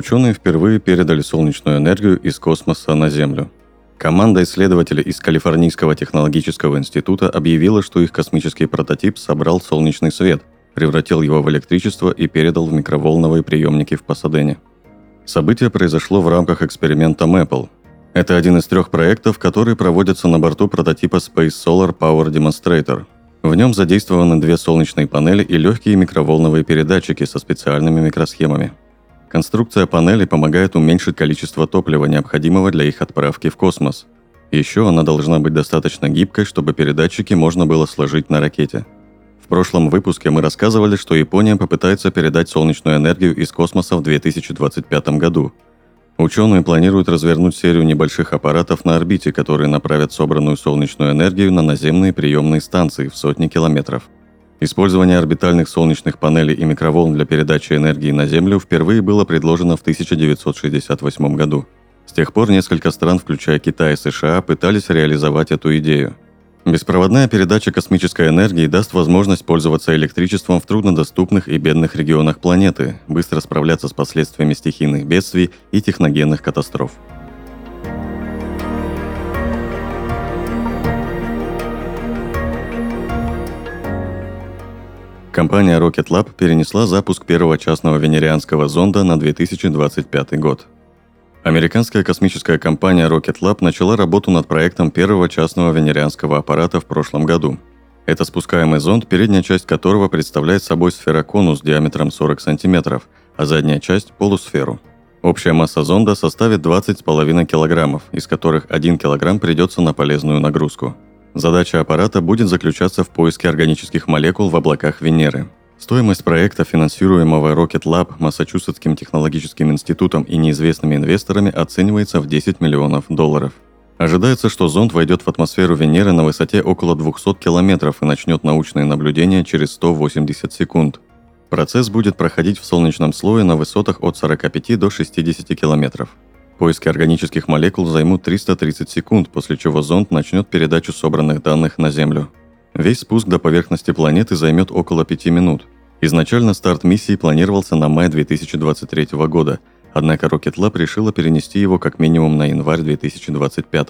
Ученые впервые передали солнечную энергию из космоса на Землю. Команда исследователей из Калифорнийского технологического института объявила, что их космический прототип собрал солнечный свет, превратил его в электричество и передал в микроволновые приемники в Пасадене. Событие произошло в рамках эксперимента Maple. Это один из трех проектов, которые проводятся на борту прототипа Space Solar Power Demonstrator. В нем задействованы две солнечные панели и легкие микроволновые передатчики со специальными микросхемами – Конструкция панели помогает уменьшить количество топлива, необходимого для их отправки в космос. Еще она должна быть достаточно гибкой, чтобы передатчики можно было сложить на ракете. В прошлом выпуске мы рассказывали, что Япония попытается передать солнечную энергию из космоса в 2025 году. Ученые планируют развернуть серию небольших аппаратов на орбите, которые направят собранную солнечную энергию на наземные приемные станции в сотни километров – Использование орбитальных солнечных панелей и микроволн для передачи энергии на Землю впервые было предложено в 1968 году. С тех пор несколько стран, включая Китай и США, пытались реализовать эту идею. Беспроводная передача космической энергии даст возможность пользоваться электричеством в труднодоступных и бедных регионах планеты, быстро справляться с последствиями стихийных бедствий и техногенных катастроф. Компания Rocket Lab перенесла запуск первого частного венерианского зонда на 2025 год. Американская космическая компания Rocket Lab начала работу над проектом первого частного венерианского аппарата в прошлом году. Это спускаемый зонд, передняя часть которого представляет собой сфероконус диаметром 40 см, а задняя часть – полусферу. Общая масса зонда составит 20,5 кг, из которых 1 кг придется на полезную нагрузку – Задача аппарата будет заключаться в поиске органических молекул в облаках Венеры. Стоимость проекта, финансируемого Rocket Lab, Массачусетским технологическим институтом и неизвестными инвесторами, оценивается в 10 миллионов долларов. Ожидается, что зонд войдет в атмосферу Венеры на высоте около 200 километров и начнет научные наблюдения через 180 секунд. Процесс будет проходить в солнечном слое на высотах от 45 до 60 километров. Поиски органических молекул займут 330 секунд, после чего зонд начнет передачу собранных данных на Землю. Весь спуск до поверхности планеты займет около 5 минут. Изначально старт миссии планировался на май 2023 года, однако Rocket Lab решила перенести его как минимум на январь 2025.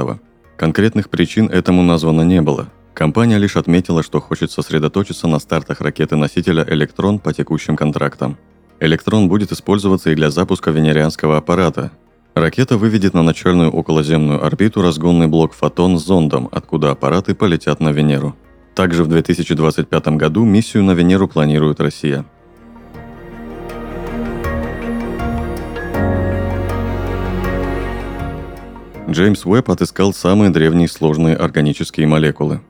Конкретных причин этому названо не было. Компания лишь отметила, что хочет сосредоточиться на стартах ракеты-носителя «Электрон» по текущим контрактам. «Электрон» будет использоваться и для запуска венерианского аппарата, Ракета выведет на начальную околоземную орбиту разгонный блок «Фотон» с зондом, откуда аппараты полетят на Венеру. Также в 2025 году миссию на Венеру планирует Россия. Джеймс Уэбб отыскал самые древние сложные органические молекулы.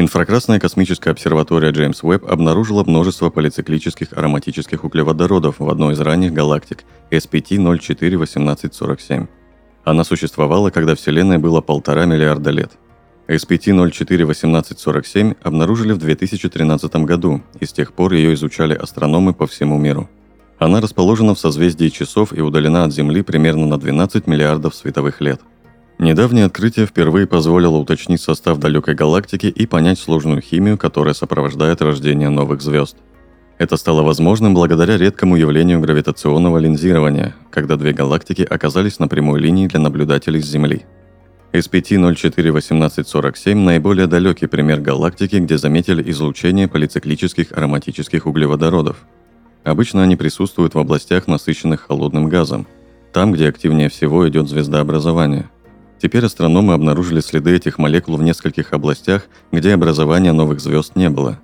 Инфракрасная космическая обсерватория Джеймс Уэбб обнаружила множество полициклических ароматических углеводородов в одной из ранних галактик SPT-041847. Она существовала, когда Вселенной было полтора миллиарда лет. SPT-041847 обнаружили в 2013 году, и с тех пор ее изучали астрономы по всему миру. Она расположена в созвездии часов и удалена от Земли примерно на 12 миллиардов световых лет. Недавнее открытие впервые позволило уточнить состав далекой галактики и понять сложную химию, которая сопровождает рождение новых звезд. Это стало возможным благодаря редкому явлению гравитационного линзирования, когда две галактики оказались на прямой линии для наблюдателей с Земли. SPT-041847 – наиболее далекий пример галактики, где заметили излучение полициклических ароматических углеводородов. Обычно они присутствуют в областях, насыщенных холодным газом, там, где активнее всего идет звездообразование – Теперь астрономы обнаружили следы этих молекул в нескольких областях, где образования новых звезд не было.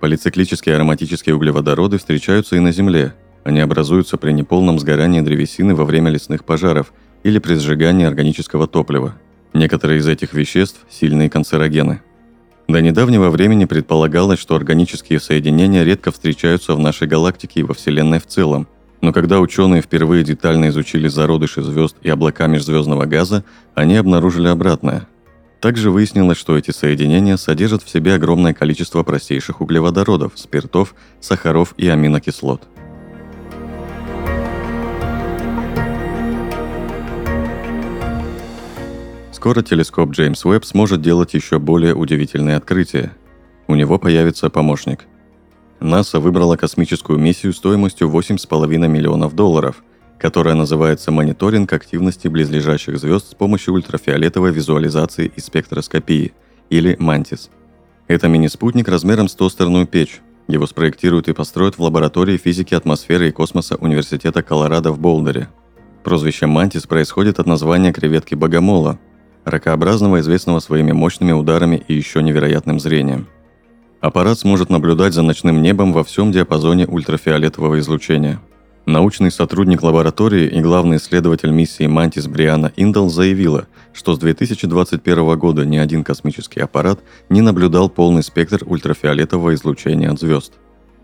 Полициклические ароматические углеводороды встречаются и на Земле. Они образуются при неполном сгорании древесины во время лесных пожаров или при сжигании органического топлива. Некоторые из этих веществ – сильные канцерогены. До недавнего времени предполагалось, что органические соединения редко встречаются в нашей галактике и во Вселенной в целом. Но когда ученые впервые детально изучили зародыши звезд и облака межзвездного газа, они обнаружили обратное. Также выяснилось, что эти соединения содержат в себе огромное количество простейших углеводородов, спиртов, сахаров и аминокислот. Скоро телескоп Джеймс Уэбб сможет делать еще более удивительные открытия. У него появится помощник. НАСА выбрала космическую миссию стоимостью 8,5 миллионов долларов, которая называется «Мониторинг активности близлежащих звезд с помощью ультрафиолетовой визуализации и спектроскопии» или «Мантис». Это мини-спутник размером с тостерную печь. Его спроектируют и построят в лаборатории физики атмосферы и космоса Университета Колорадо в Болдере. Прозвище «Мантис» происходит от названия креветки богомола, ракообразного, известного своими мощными ударами и еще невероятным зрением. Аппарат сможет наблюдать за ночным небом во всем диапазоне ультрафиолетового излучения. Научный сотрудник лаборатории и главный исследователь миссии Мантис Бриана Индал заявила, что с 2021 года ни один космический аппарат не наблюдал полный спектр ультрафиолетового излучения от звезд.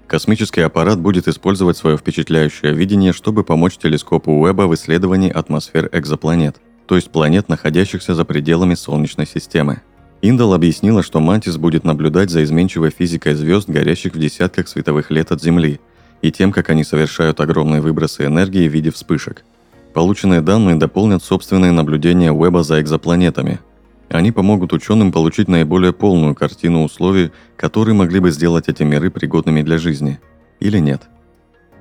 Космический аппарат будет использовать свое впечатляющее видение, чтобы помочь телескопу Уэбба в исследовании атмосфер экзопланет – то есть планет, находящихся за пределами Солнечной системы. Индал объяснила, что Мантис будет наблюдать за изменчивой физикой звезд, горящих в десятках световых лет от Земли, и тем, как они совершают огромные выбросы энергии в виде вспышек. Полученные данные дополнят собственные наблюдения Уэба за экзопланетами. Они помогут ученым получить наиболее полную картину условий, которые могли бы сделать эти миры пригодными для жизни. Или нет.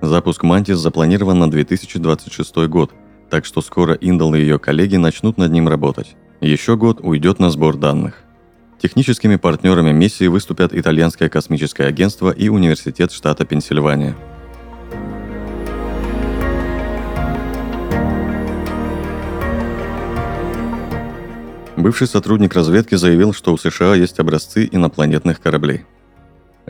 Запуск Мантис запланирован на 2026 год – так что скоро Индал и ее коллеги начнут над ним работать. Еще год уйдет на сбор данных. Техническими партнерами миссии выступят Итальянское космическое агентство и Университет штата Пенсильвания. Бывший сотрудник разведки заявил, что у США есть образцы инопланетных кораблей –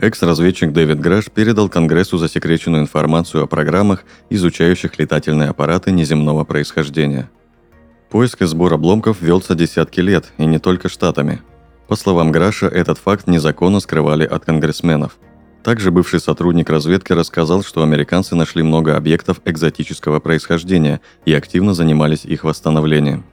Экс-разведчик Дэвид Грэш передал Конгрессу засекреченную информацию о программах, изучающих летательные аппараты неземного происхождения. Поиск и сбор обломков велся десятки лет, и не только штатами. По словам Граша, этот факт незаконно скрывали от конгрессменов. Также бывший сотрудник разведки рассказал, что американцы нашли много объектов экзотического происхождения и активно занимались их восстановлением.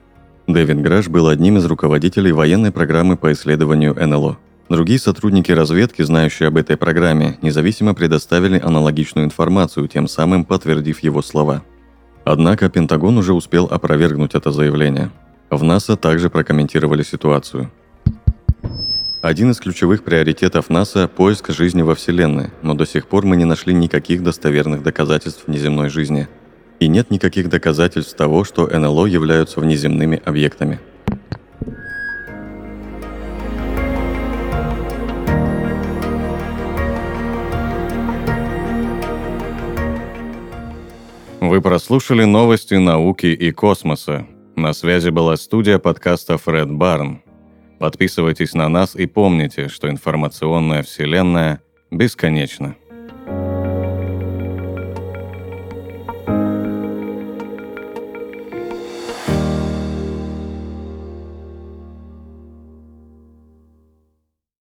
Дэвид Граш был одним из руководителей военной программы по исследованию НЛО. Другие сотрудники разведки, знающие об этой программе, независимо предоставили аналогичную информацию, тем самым подтвердив его слова. Однако Пентагон уже успел опровергнуть это заявление. В НАСА также прокомментировали ситуацию. Один из ключевых приоритетов НАСА – поиск жизни во Вселенной, но до сих пор мы не нашли никаких достоверных доказательств внеземной жизни. И нет никаких доказательств того, что НЛО являются внеземными объектами – Вы прослушали новости науки и космоса. На связи была студия подкаста Фред Барн. Подписывайтесь на нас и помните, что информационная вселенная бесконечна.